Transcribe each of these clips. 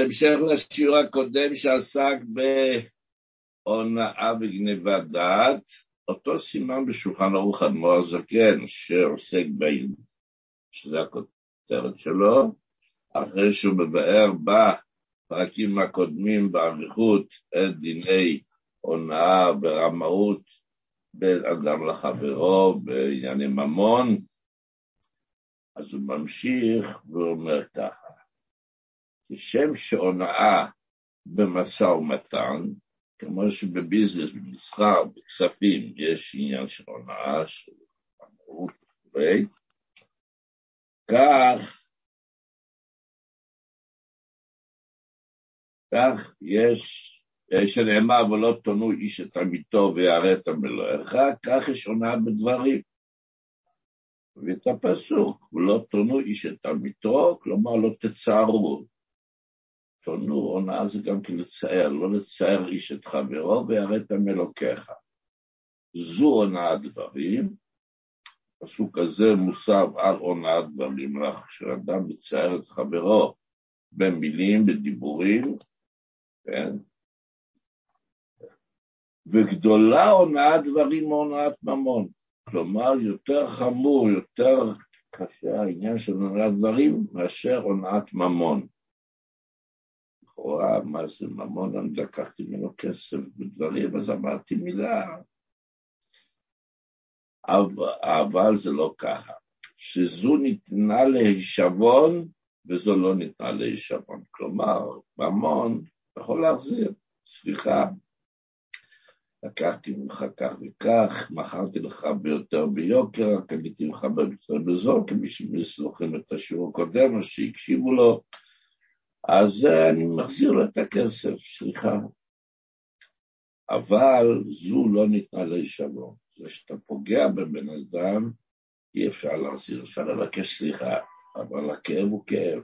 בהמשך לשיעור הקודם שעסק בהונאה וגניבת דעת, אותו סימן בשולחן ערוך אדמו"ר הזקן, שעוסק בעין, שזה הכותרת שלו, אחרי שהוא מבאר בפרקים הקודמים באריכות את דיני הונאה ורמאות בין אדם לחברו בענייני ממון, אז הוא ממשיך ואומר ככה, כשם שהונאה במשא ומתן, כמו שבביזנס, במסחר, בכספים, יש עניין של הונאה, של אמרות וכו', כך, כך יש, שנאמר ולא תונו איש את עמיתו ויראת מלואיך, כך יש הונאה בדברים. ואת הפסוק, ולא תונו איש את עמיתו, כלומר לא תצערו. תונו, הונאה זה גם כן לצער, לא לצער איש את חברו ויראת מאלוקיך. זו הונאת דברים, הפסוק הזה מוסב על הונאת דברים לך, שאדם מצער את חברו במילים, בדיבורים, כן? וגדולה הונאת דברים מהונאת ממון. כלומר, יותר חמור, יותר קשה העניין של הונאת דברים מאשר הונאת ממון. לכאורה, מה זה ממון? אני לקחתי ממנו כסף בדברים, אז אמרתי מילה. אבל זה לא ככה. שזו ניתנה להישבון וזו לא ניתנה להישבון. כלומר, ממון יכול להחזיר, סליחה, לקחתי ממך כך וכך, מכרתי לך ביותר ביוקר, קניתי לך ביותר בזול, כמי שמסלוחים את השיעור הקודם, או שהקשיבו לו, אז אני מחזיר לו את הכסף, סליחה. אבל זו לא ניתנה להישבון. זה שאתה פוגע בבן אדם, אי אפשר להחזיר, אפשר לבקש סליחה, אבל הכאב הוא כאב.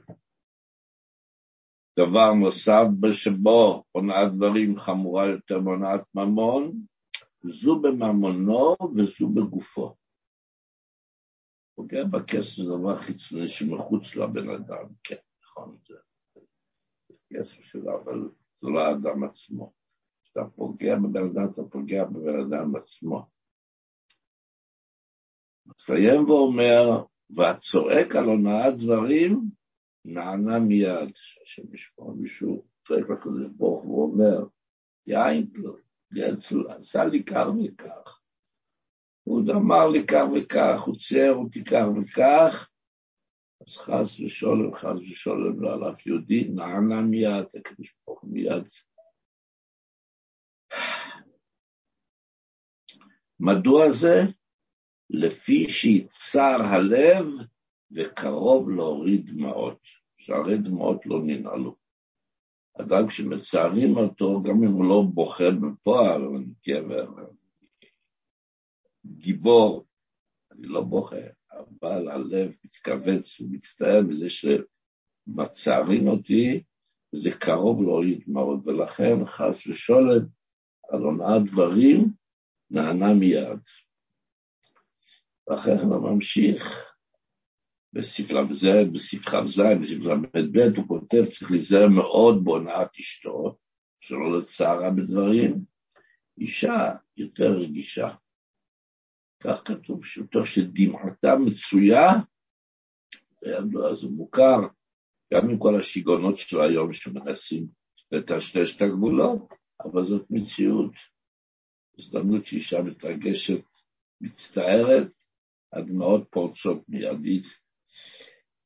דבר נוסף בשבו הונאת דברים חמורה יותר מהונאת ממון, זו בממונו וזו בגופו. פוגע בכסף זה דבר חיצוני שמחוץ לבן אדם, כן, נכון, זה כסף שלו, אבל זה לא האדם עצמו. כשאתה פוגע בבן אדם, אתה פוגע בבן אדם עצמו. מסיים ואומר, והצועק על הונאת דברים, נענה מיד, השם ישמור מישהו צועק לקדוש ברוך הוא אומר, יין, עשה לי כך וכך. הוא אמר לי כך וכך, הוא צייר אותי כך וכך, אז חס ושולם, חס ושולם, לא על אף יהודי, נענה מיד, הקדוש ברוך הוא מיד. מדוע זה? לפי שיצר הלב וקרוב להוריד דמעות, שהרי דמעות לא ננעלו. אדם כשמצערים אותו, גם אם הוא לא בוכה בפועל, הוא גבר, גיבור, אני לא בוכה, אבל הלב מתכווץ ומצטער בזה שמצערים אותי, זה קרוב להוריד דמעות, ולכן חס ושולם, על הונאת דברים, נענה מיד. ואחרי כן הוא ממשיך, בסעיף ל"ז, בסעיף כ"ז, בסעיף ל"ב, הוא כותב, צריך להיזהר מאוד בהונאת אשתו, שלא לצערה בדברים, אישה יותר רגישה. כך כתוב, פשוטו שדמעתה מצויה, וידוע, זה מוכר, גם עם כל השיגעונות של היום שמנסים לטשטש את הגבולות, אבל זאת מציאות. הזדמנות שאישה מתרגשת, מצטערת, הדמעות פורצות מיידית.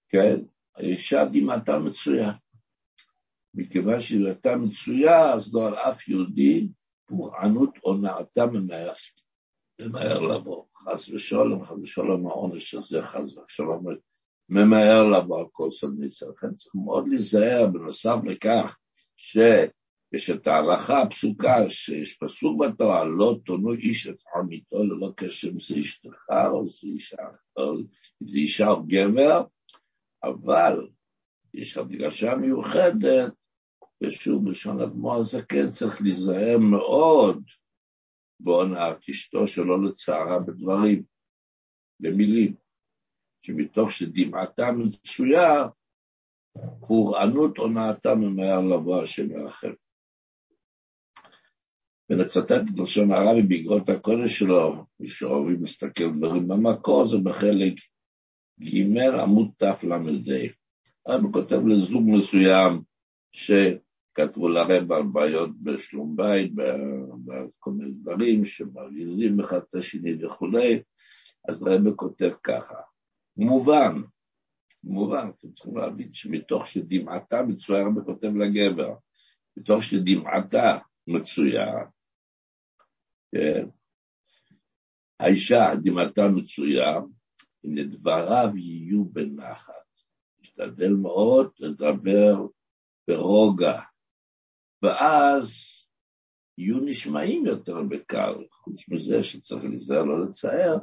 כן, האישה דמעתה מצויה. מכיוון שדמעתה מצויה, אז לא על אף יהודי פורענות הונאתה ממהר, ממהר לבוא. חס ושלום, חס ושלום העונש הזה, חס ושלום, ממהר על כל סוד מצווה. לכן צריך מאוד להיזהר, בנוסף לכך, שיש את ההלכה הפסוקה, שיש פסוק בתורה, לא תונו איש את עמיתו ללא קשר אם זה אשתך או זה אישה, או זה אישה או גבר, אבל יש הדגשה מיוחדת, ושוב, בלשון אדמו הזקן צריך להיזהר מאוד בהונאת אשתו שלא לצערה בדברים, במילים, שמתוך שדמעתה מצויה, פורענות הונאתה ממהר לבוא השם ירחם. ולצטט את לשון הרבי באגרות הקודש שלו, מי שאוהבים להסתכל דברים במקור, זה בחלק ג' עמוד תל"ה. הרבי כותב לזוג מסוים שכתבו לרב על בעיות בשלום בית, בכל מיני דברים שמרגיזים אחד את השני וכולי, אז הרבי כותב ככה, מובן, מובן, אתם צריכים להבין שמתוך שדמעתה מצויה, הרבי כותב לגבר, מתוך שדמעתה מצויה, כן, האישה, דמעתה מצויה, הנה דבריו יהיו בנחת. תשתדל מאוד לדבר ברוגע, ואז יהיו נשמעים יותר בקל. חוץ מזה שצריך להיזהר לא לצייר,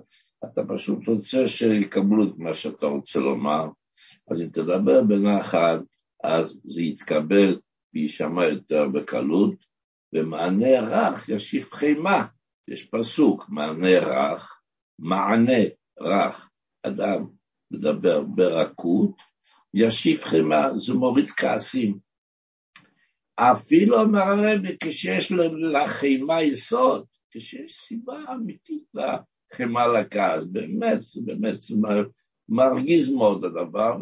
אתה פשוט רוצה שיקבלו את מה שאתה רוצה לומר. אז אם תדבר בנחת, אז זה יתקבל ויישמע יותר בקלות, ומענה רך ישיב חימה. יש פסוק, מענה רך, מענה רך, אדם מדבר ברכות, ישיב חימה, זה מוריד כעסים. אפילו אומר הרבי, כשיש לחימה יסוד, כשיש סיבה אמיתית לחימה לכעס, באמת, באמת, מרגיז מאוד הדבר,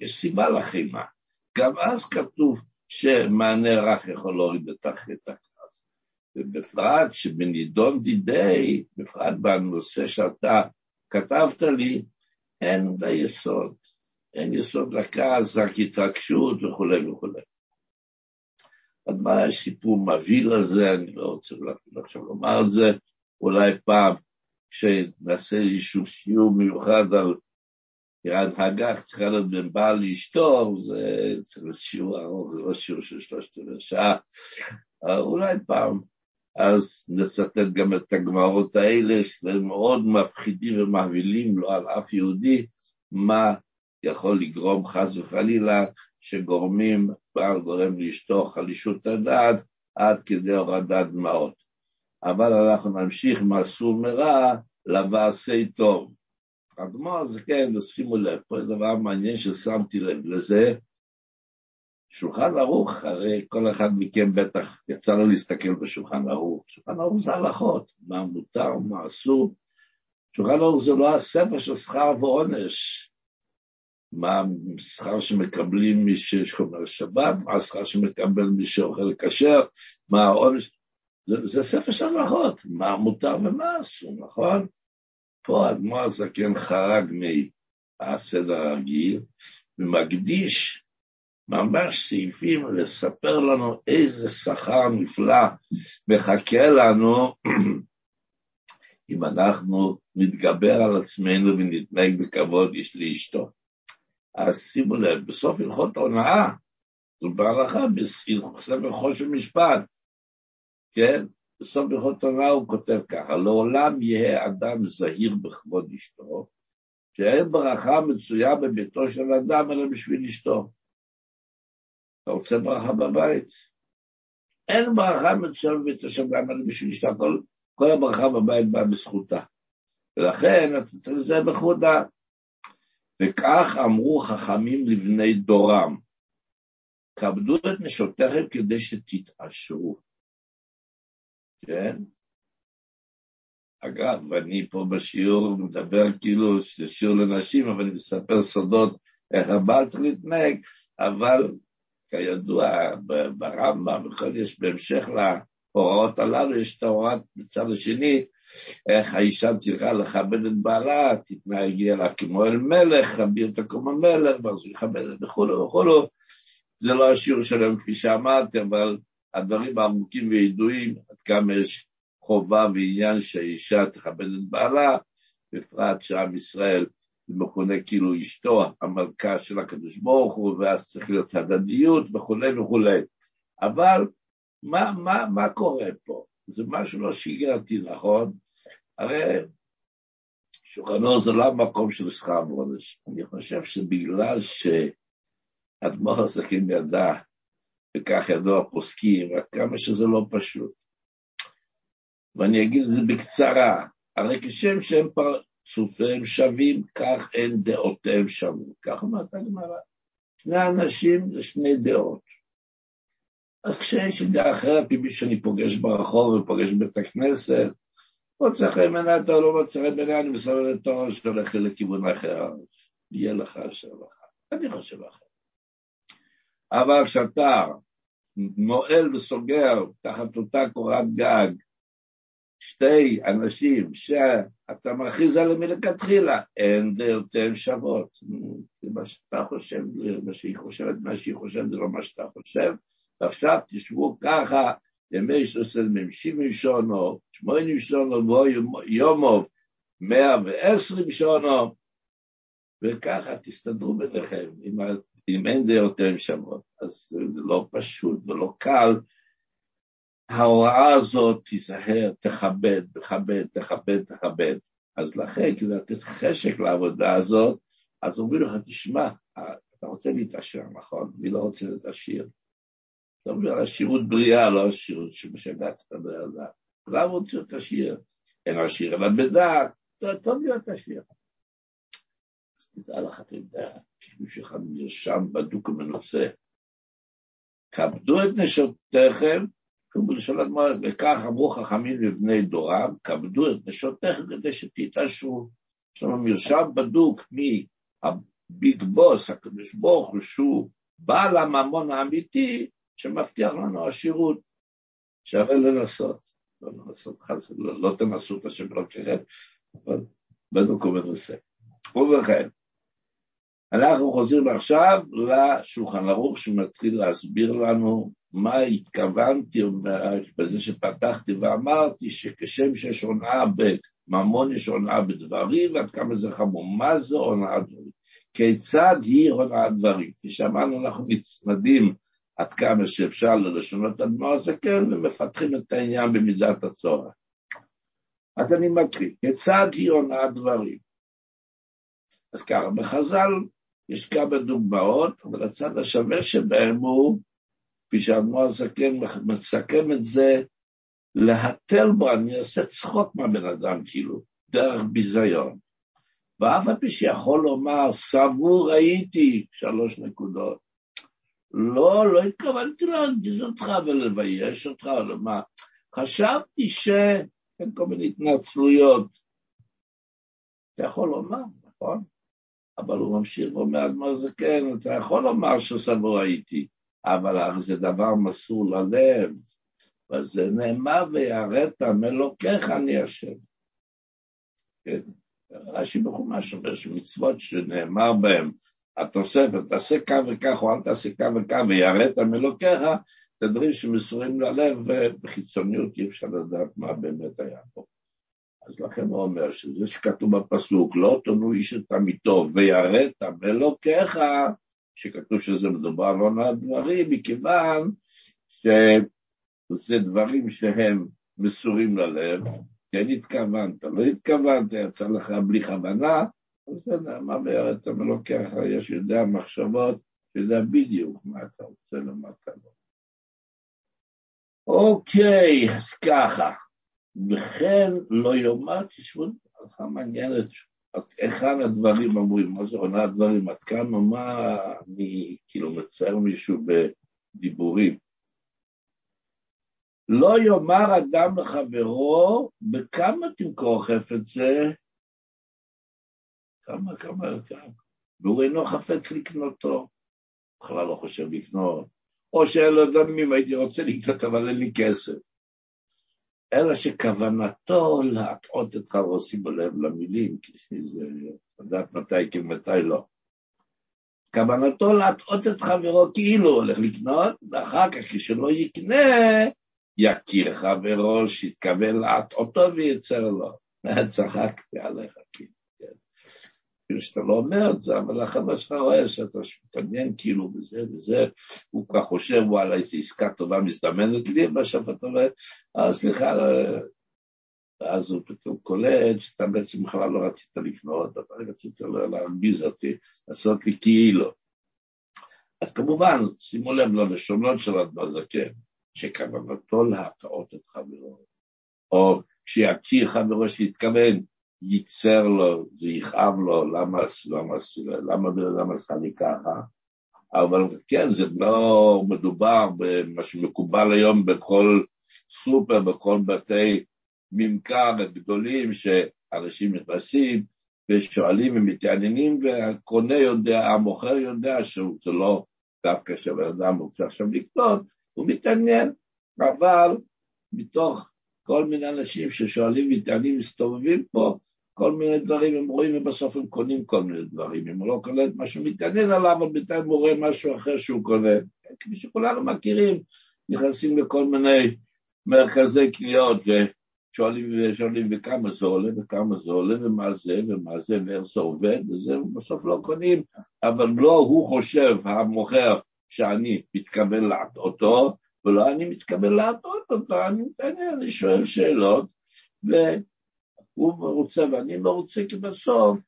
יש סיבה לחימה. גם אז כתוב שמענה רך יכול להוריד את הכעס. ובפרט שבנידון דידי, בפרט בנושא שאתה כתבת לי, אין לה יסוד, אין יסוד לכעס, רק התרגשות וכולי וכולי. אז מה הסיפור מבהיל לזה, אני לא רוצה עכשיו לומר את זה, אולי פעם כשנעשה איזשהו שיעור מיוחד על הנהגה צריכה להיות בין בעל לאשתו, זה שיעור ארוך, זה לא שיעור של שלושת רבעי שעה, אולי פעם. אז נצטט גם את הגמרות האלה, שהם מאוד מפחידים ומבהילים, לא על אף יהודי, מה יכול לגרום חס וחלילה, שגורמים, בעל גורם לאשתו חלישות הדעת, עד כדי הורדת דמעות. אבל אנחנו נמשיך מהסור מרע לבעשי טוב. הגמר זה כן, שימו לב, פה דבר מעניין ששמתי לב לזה, שולחן ערוך, הרי כל אחד מכם בטח יצא לו להסתכל בשולחן ערוך. שולחן ערוך זה הלכות, מה מותר, מה אסור. שולחן ערוך זה לא הספר של שכר ועונש. מה השכר שמקבלים מי ששומר שבת, מה השכר שמקבל מי שאוכל כשר, מה העונש. זה, זה ספר של הלכות, מה מותר ומה אסור, נכון? פה האדמו"ר הזקן חרג מהסדר הרגיל ומקדיש ממש סעיפים לספר לנו איזה שכר נפלא מחכה לנו אם אנחנו נתגבר על עצמנו ונתנהג בכבוד איש לאשתו. אז שימו לב, בסוף הלכות ההונאה, זו בהלכה בספר חושן משפט, כן? בסוף הלכות ההונאה הוא כותב ככה, לעולם יהא אדם זהיר בכבוד אשתו, שאין ברכה מצויה בביתו של אדם אלא בשביל אשתו. אתה רוצה ברכה בבית? אין ברכה מצוין בבית השם גם אני בשביל אשתה, כל, כל הברכה בבית באה בזכותה. ולכן אתה צריך לזה בכבודה. וכך אמרו חכמים לבני דורם, כבדו את נשותיכם כדי שתתעשרו. כן? אגב, אני פה בשיעור מדבר כאילו זה שיעור לנשים, אבל אני מספר סודות איך הבעל צריך להתנהג, אבל כידוע ברמב"ם, וכל יש בהמשך להוראות הללו, יש את ההוראה בצד השני, איך האישה צריכה לכבד את בעלה, תתנהגי אליו כמו אל מלך, כבי אותו כמו מלך, ואז הוא יכבד את וכולו וכולו. זה לא השיעור שלהם כפי שאמרתי, אבל הדברים העמוקים וידועים, עד כמה יש חובה ועניין שהאישה תכבד את בעלה, בפרט שעם ישראל מכונה כאילו אשתו, המלכה של הקדוש ברוך הוא, ואז צריך להיות הדדיות וכולי וכולי. אבל מה, מה, מה קורה פה? זה משהו לא שגרתי, נכון? הרי שולחנו זה לא המקום של שכר ועונש. אני חושב שבגלל שאדמו"ר הזקן ידע, וכך ידעו הפוסקים, עד כמה שזה לא פשוט. ואני אגיד את זה בקצרה, הרי כשם שהם פר... פרצופיהם שווים, כך אין דעותיהם שווים. כך אומרת הגמרא. שני אנשים זה שני דעות. אז כשיש לי דעה אחרת ממי שאני פוגש ברחוב ופוגש בבית הכנסת, מוצא חן בעיניי אתה לא מוצא חן בעיניי, אני מסבל את תואר שהולך לכיוון אחר. יהיה לך אשר לך. אני חושב אחרת. אבל כשאתה נועל וסוגר תחת אותה קורת גג שתי אנשים שאתה מכריז עליהם מלכתחילה, אין דעותיהם שוות. מה שאתה חושב, מה שהיא חושבת, מה שהיא חושבת זה לא מה שאתה חושב, ועכשיו תשבו ככה, ימי שלושים שבעים שונו, שמונים שונו, יומוב, מאה ועשרים שונו, וככה תסתדרו ביניכם, אם, אם אין דעותיהם שוות. אז זה לא פשוט ולא קל. ההוראה הזאת, תיזהר, תכבד, תכבד, תכבד, תכבד. אז לכן, כדי לתת חשק לעבודה הזאת, אז אומרים לך, תשמע, אתה רוצה להתעשר, נכון? מי לא רוצה להתעשיר? אתה אומר על עשירות בריאה, לא עשירות שמשגעת את הבני אדם. כולם רוצים להיות עשיר. אין עשיר אלא בדעת, טוב להיות עשיר. תדע לך, אתה יודע, שמישהו אחד נרשם בדוק ומנוסה. כבדו את נשותיכם, בלשון הגמרא, וכך אמרו חכמים לבני דורם, כבדו את נשותיכם כדי שתתעשרו. יש לנו מרשם בדוק מהביג בוס, הקדוש ברוך הוא, שהוא בעל הממון האמיתי, שמבטיח לנו עשירות. שווה לנסות. לא לנסות, חס לא, לא תנסו את השם לא כרת, אבל בדוק ומנוסה. ובכן, אנחנו חוזרים עכשיו לשולחן ערוך שמתחיל להסביר לנו מה התכוונתי בזה שפתחתי ואמרתי שכשם שיש הונאה בממון יש הונאה בדברים ועד כמה זה חמור. מה זה הונאה דברים? כיצד היא הונאה דברים? כפי שאמרנו, אנחנו נצמדים עד כמה שאפשר ללשונות אדמו הזקן ומפתחים את העניין במידת הצורך. אז אני מקריא, כיצד היא הונאה דברים? אז ככה, בחז"ל יש כמה דוגמאות, אבל הצד השווה שבהם הוא, כפי שאדמו הזקן מסכם את זה, להתל בו, אני אעשה צחוק מהבן אדם, כאילו, דרך ביזיון. ואף על פי שיכול לומר, סבור הייתי, שלוש נקודות. לא, לא התכוונתי להרגיז אותך ולבייש אותך, או למה. חשבתי שאין כל מיני התנצלויות. אתה יכול לומר, נכון? אבל הוא ממשיך ואומר, אדמו"ר כן, אתה יכול לומר שסבור הייתי, אבל זה דבר מסור ללב, וזה נאמר ויראת מאלוקיך אני אשם. כן, רש"י בחומש אומר שמצוות שנאמר בהם, התוספת, תעשה כך וכך או אל תעשה כך וכך ויראת מאלוקיך, זה דברים שמסורים ללב ובחיצוניות אי אפשר לדעת מה באמת היה פה. אז לכן הוא אומר שזה שכתוב בפסוק, לא תונו איש את עמיתו ויראת מאלוקיך, שכתוב שזה מדובר על עונה דברים, מכיוון שזה דברים שהם מסורים ללב, כן התכוונת, לא התכוונת, יצא לך בלי כוונה, זה נאמר ויראת מאלוקיך, יש יודע מחשבות, יודע בדיוק מה אתה רוצה למה אתה לא. אוקיי, אז ככה. וכן לא יאמר תשמעו, הלכה מעניינת, היכן הדברים אמורים, מה זה עונה הדברים, עד כמה, מה אני כאילו מצייר מישהו בדיבורים. לא יאמר אדם לחברו, בכמה תמכור חפץ זה? כמה, כמה, כמה. והוא אינו חפץ לקנותו, בכלל לא חושב לקנות, או שאין לו דמים, הייתי רוצה לקנות, אבל אין לי כסף. אלא שכוונתו להטעות את חברו, שימו לב למילים, כי זה לדעת מתי כן מתי לא. כוונתו להטעות את חברו כאילו הולך לקנות, ואחר כך כשלא יקנה, יכיר חברו שיתכוון להטעותו וייצר לו. צחקתי עליך, כאילו. שאתה לא אומר את זה, אבל החבר שלך רואה שאתה מתעניין כאילו בזה וזה, הוא כבר חושב, וואלה, איזו עסקה טובה מזדמנת לי, ועכשיו אתה אומר, אה, סליחה, ואז הוא פתאום קולט שאתה בעצם בכלל לא רצית לקנות, אתה רצית להרגיז אותי, לעשות לי כאילו. אז כמובן, שימו לב ללשונות של הזקן, שכוונתו להטעות את חברו, או כשיכיר חברו שיתכוון, ייצר לו, זה יכאב לו, למה, למה, למה בן אדם עשה לי ככה? אבל כן, זה לא מדובר במה שמקובל היום בכל סופר, בכל בתי ממכר הגדולים, שאנשים נכנסים ושואלים ומתעניינים, והקונה יודע, המוכר יודע שזה לא דווקא שבן אדם רוצה עכשיו לקנות, הוא מתעניין, אבל מתוך כל מיני אנשים ששואלים ומתעניינים, מסתובבים פה, כל מיני דברים הם רואים ובסוף הם קונים כל מיני דברים. אם הוא לא קונה את מה שהוא מתעניין עליו, אבל בינתיים הוא רואה משהו אחר שהוא קונה. כפי שכולנו מכירים, נכנסים לכל מיני מרכזי קניות ושואלים ושואלים וכמה זה עולה וכמה זה עולה ומה זה ומה זה ואיך זה עובד, וזה בסוף לא קונים, אבל לא הוא חושב, המוכר, שאני מתכוון להטעותו, ולא אני מתכוון להטעות אותו, אני מתעניין, אני שואל שאלות, והוא מרוצה ואני מרוצה, כי בסוף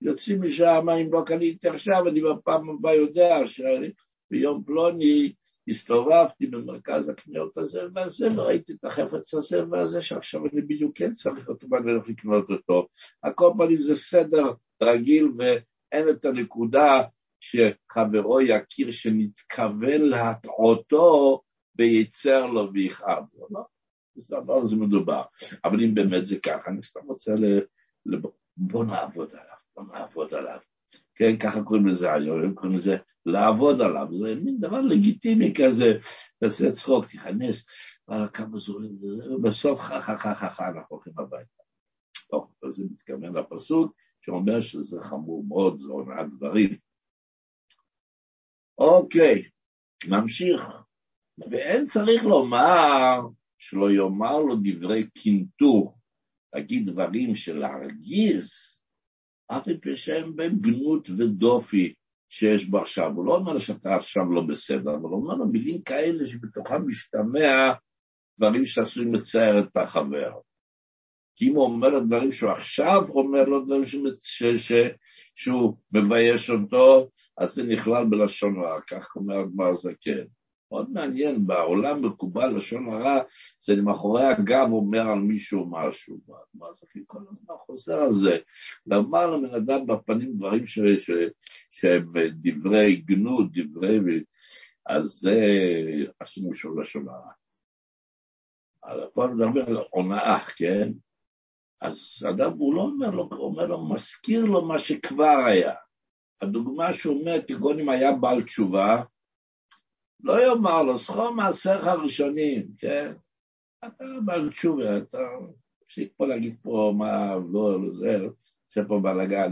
יוצאים משם, אם לא קניתי עכשיו, אני בפעם הבאה יודע שביום פלוני הסתובבתי במרכז הקניות הזה והזה, וראיתי את החפץ הזה והזה, שעכשיו אני בדיוק כן צריך אותו ואני הולך לקנות אותו. הכל פנים זה סדר רגיל ואין את הנקודה שחברו יכיר שנתכוון להטעותו וייצר לו ויכאב לו, לא? על זה מדובר. אבל אם באמת זה ככה, אני סתם רוצה ל... בוא נעבוד עליו, בוא נעבוד עליו. כן, ככה קוראים לזה היום, הם קוראים לזה לעבוד עליו, זה מין דבר לגיטימי כזה, תעשה צחוק, תיכנס, וואלה כמה זולים, ובסוף חה חה חה חה חה אנחנו הולכים הביתה. טוב, אז זה מתכוון לפסוק שאומר שזה חמור מאוד, זה עונת דברים. אוקיי, נמשיך. ואין צריך לומר שלא יאמר לו דברי קינטור, להגיד דברים של להרגיז, אף על פי שהם בהם גנות ודופי שיש בו עכשיו. הוא לא אומר שאתה עכשיו לא בסדר, אבל הוא אומר לו מילים כאלה שבתוכם משתמע דברים שעשויים לצייר את החבר. כי אם הוא אומר דברים שהוא עכשיו אומר לו דברים ש... ש... שהוא מבייש אותו, אז זה נכלל בלשון רע, כך אומר הגמר זקן. מאוד מעניין, בעולם מקובל לשון הרע, זה מאחורי הגב אומר על מישהו משהו. מה זה כל הזמן חוזר על זה? לומר לבן אדם בפנים דברים ש, ש, שהם דברי גנות, דברי... אז זה השימוש של לשון הרע. אבל פה מדבר על הונאה, כן? אז אדם, הוא לא אומר לו, אומר לו, מזכיר לו מה שכבר היה. הדוגמה שהוא אומר, כגון אם היה בעל תשובה, לא יאמר לו, זכור מעשיך הראשונים, כן? אתה בעל תשובה, אתה... תפסיק פה להגיד פה מה לא, זה, עושה פה בלאגן.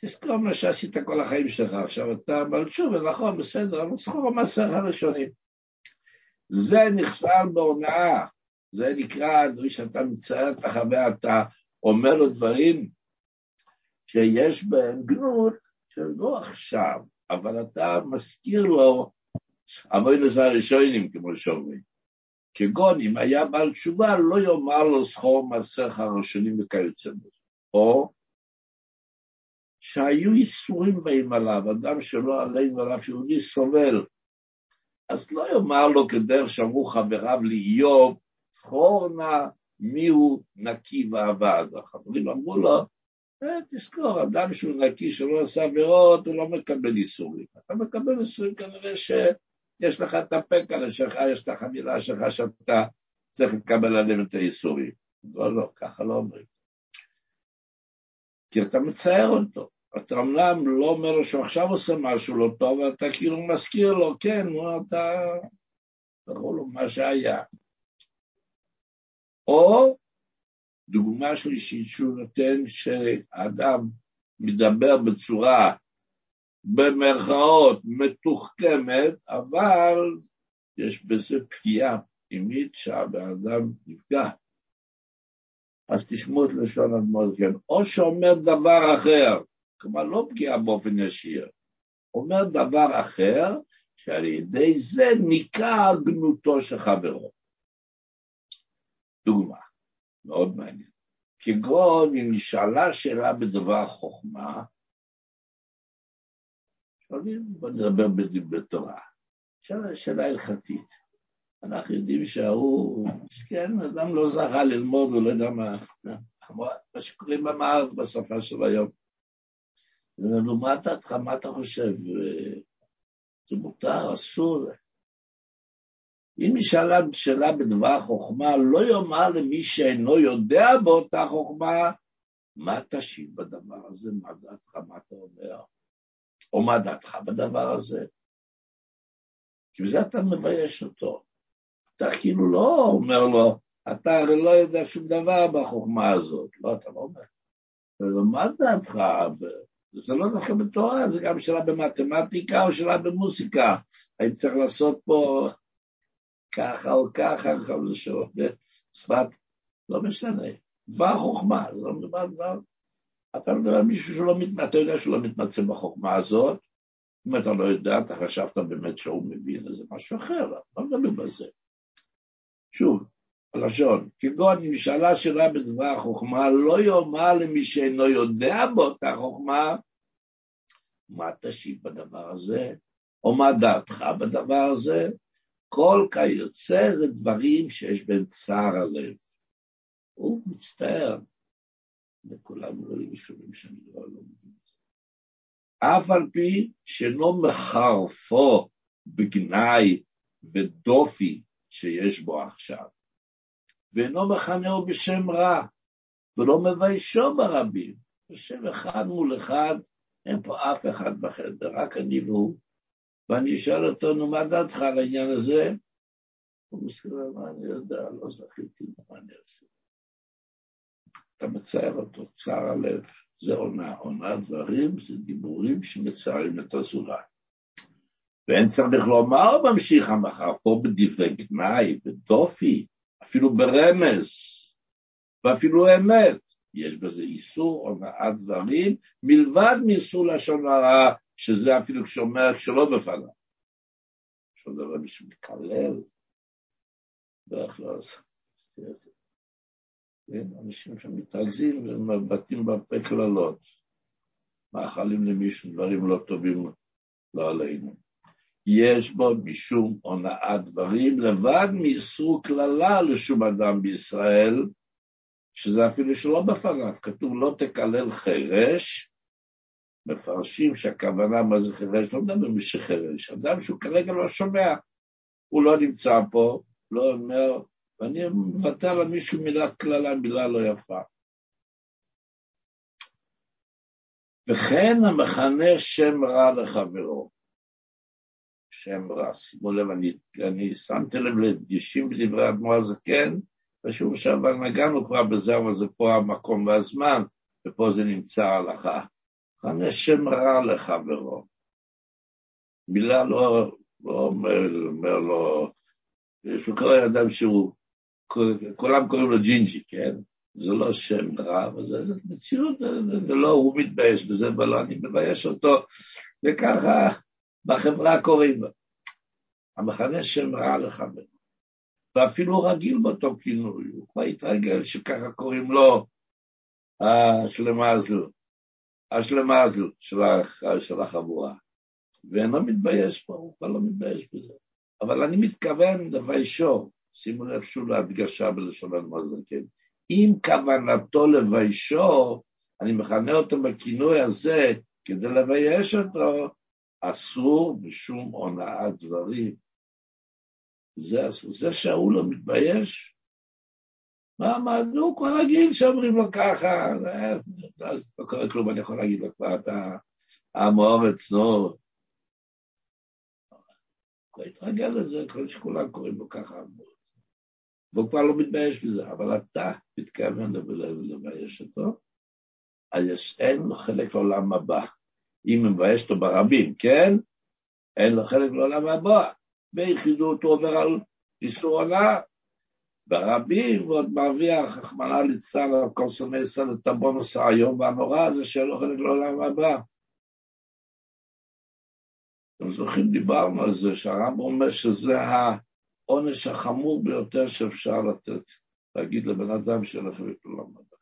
תזכור מה שעשית כל החיים שלך, עכשיו אתה בעל תשובה, נכון, בסדר, אבל זכור מעשיך הראשונים. זה נכשל בהונאה, זה נקרא, דברים שאתה מצייר את החוויה, אתה אומר לו דברים שיש בהם גנות, שלא עכשיו, אבל אתה מזכיר לו אבוינס הראשונים, כמו שאומרים. כגון אם היה בעל תשובה, לא יאמר לו זכור מעשיך הראשונים וכיוצא בזה. או שהיו איסורים באים עליו, אדם שלא עלינו עליו יהודי סובל, אז לא יאמר לו כדרך שאמרו חבריו לאיוב, זכור נא מיהו נקי ועבד. החברים אמרו לו, אה, תזכור, אדם שהוא נקי, שלא עשה עבירות, הוא לא מקבל איסורים. אתה מקבל איסורים כנראה ש... יש לך את הפקלה שלך, יש את החבילה שלך שאתה צריך לקבל עליהם את האיסורים. לא, לא, ככה לא אומרים. כי אתה מצייר אותו. אתה אומנם לא אומר לו שהוא עכשיו עושה משהו לא טוב, אבל אתה כאילו מזכיר לו, כן, אתה... תראו לו מה שהיה. או דוגמה שלישית שהוא נותן, שאדם מדבר בצורה במרכאות מתוחכמת, אבל יש בזה פגיעה פנימית שהבן אדם נפגע. אז תשמעו את לשון אדמות, כן. או שאומר דבר אחר, כלומר לא פגיעה באופן ישיר, אומר דבר אחר, שעל ידי זה ניכר גנותו של חברו. דוגמה, מאוד מעניין. כגון אם נשאלה שאלה בדבר חוכמה, בוא נדבר בתורה. שאלה שאלה הלכתית. אנחנו יודעים שההוא, מסכן, אדם לא זכה ללמוד, הוא לא יודע מה, מה שקוראים במערב בשפה של היום. מה דעתך, מה אתה חושב? זה מותר, אסור. אם היא שאלה שאלה בדבר חוכמה, לא יאמר למי שאינו יודע באותה חוכמה, מה תשיב בדבר הזה, מה דעתך, מה אתה אומר, או מה דעתך בדבר הזה. כי בזה אתה מבייש אותו. אתה כאילו לא אומר לו, אתה הרי לא יודע שום דבר בחוכמה הזאת. לא, אתה לא אומר. מה דעתך? זה לא דווקא בתורה, זה גם שאלה במתמטיקה או שאלה במוסיקה. האם צריך לעשות פה ככה או ככה, כל שאלות שפת, לא משנה. דבר חוכמה, זה לא מדבר דבר. אתה מדבר על מישהו שלא מתמצא, אתה יודע שהוא לא מתמצא בחוכמה הזאת, אם אתה לא יודע, אתה חשבת באמת שהוא מבין איזה משהו אחר, לא מדבר בזה. שוב, הלשון, כגון אם שאלה שאלה בדבר החוכמה, לא יאמר למי שאינו יודע באותה חוכמה, מה תשיב בדבר הזה, או מה דעתך בדבר הזה, כל כיוצא זה דברים שיש בהם צער הלב. הוא מצטער, וכולם רואים ושומעים שאני לא מבין את זה. אף על פי שאינו מחרפו בגנאי ודופי שיש בו עכשיו. ואינו מכנהו בשם רע, ולא מביישו ברבים. יושב אחד מול אחד, אין פה אף אחד בחדר, רק אני והוא. ואני שואל אותו, נו, מה דעתך על העניין הזה? הוא מסתכל, מה אני יודע, לא זכיתי, מה אני אעשה? אתה מצער אותו, צער הלב. זה עונה, עונה דברים, זה דיבורים שמצערים את הזולת. ואין צריך לומר ממשיך המחר, פה בדברי גנאי ודופי, אפילו ברמז, ואפילו אמת. יש בזה איסור הונאת דברים, מלבד מאיסור לשון הרע, שזה אפילו כשאומר כשלא בפניו. עכשיו דבר בשביל מקלל, בדרך כלל כן, אנשים שמתרכזים ומבטאים בפה קללות, מאכלים למישהו דברים לא טובים לא עלינו. יש בו משום הונאת דברים, לבד מאיסור קללה לשום אדם בישראל, שזה אפילו שלא בפניו, כתוב לא תקלל חירש, מפרשים שהכוונה מה זה חירש, לא מדבר מי שחירש, אדם שהוא כרגע לא שומע, הוא לא נמצא פה, לא אומר, ואני מוותר על מישהו מילת קללה, מילה לא יפה. וכן המכנה שם רע לחברו. שם רע. שימו לב, אני, אני שמתי לב לדגישים בדברי האדמו"ר הזקן, ושוב שעבר נגענו כבר בזה, אבל זה פה המקום והזמן, ופה זה נמצא הלכה. מכנה שם רע לחברו. מילה לא, לא אומר, אומר לו, יש לו כל אדם שהוא, כולם קוראים לו ג'ינג'י, כן? זה לא שם רע, אבל זה, זה מציאות, ולא הוא מתבייש בזה, ולא אני מבייש אותו, וככה בחברה קוראים לו. המכנה שם רע לחבר. ואפילו רגיל באותו כינוי, הוא כבר התרגל שככה קוראים לו השלמזל, השלמזל של, של החבורה. ואינו מתבייש פה, הוא כבר לא מתבייש בזה. אבל אני מתכוון לביישו, שימו לב שוב להדגשה בלשון המזל, כן? אם כוונתו לביישו, אני מכנה אותו בכינוי הזה כדי לבייש אותו, אסור בשום הונאת דברים. זה אסור. זה שאול לא מתבייש, מה, מה, הוא כבר רגיל שאומרים לו ככה, לא קורה כלום, אני יכול להגיד לו כבר, אתה עם האורץ, נו. הוא התרגל לזה, כל שכולם קוראים לו ככה. והוא כבר לא מתבייש בזה, אבל אתה מתכוון לבייש אותו, אז אין לו חלק לעולם הבא. אם מבייש אותו ברבים, כן? אין לו חלק לעולם הבא. ביחידות הוא עובר על איסור הנאה. ברבים, ועוד מרוויח, רחמנא ליצלן, על שונאי ישראל, את הבונוס האיום והנורא הזה שאין לו חלק לעולם הבא. אתם זוכרים, דיברנו על זה, שהרמב"ם אומר שזה העונש החמור ביותר שאפשר לתת, להגיד לבן אדם חלק לעולם הבא.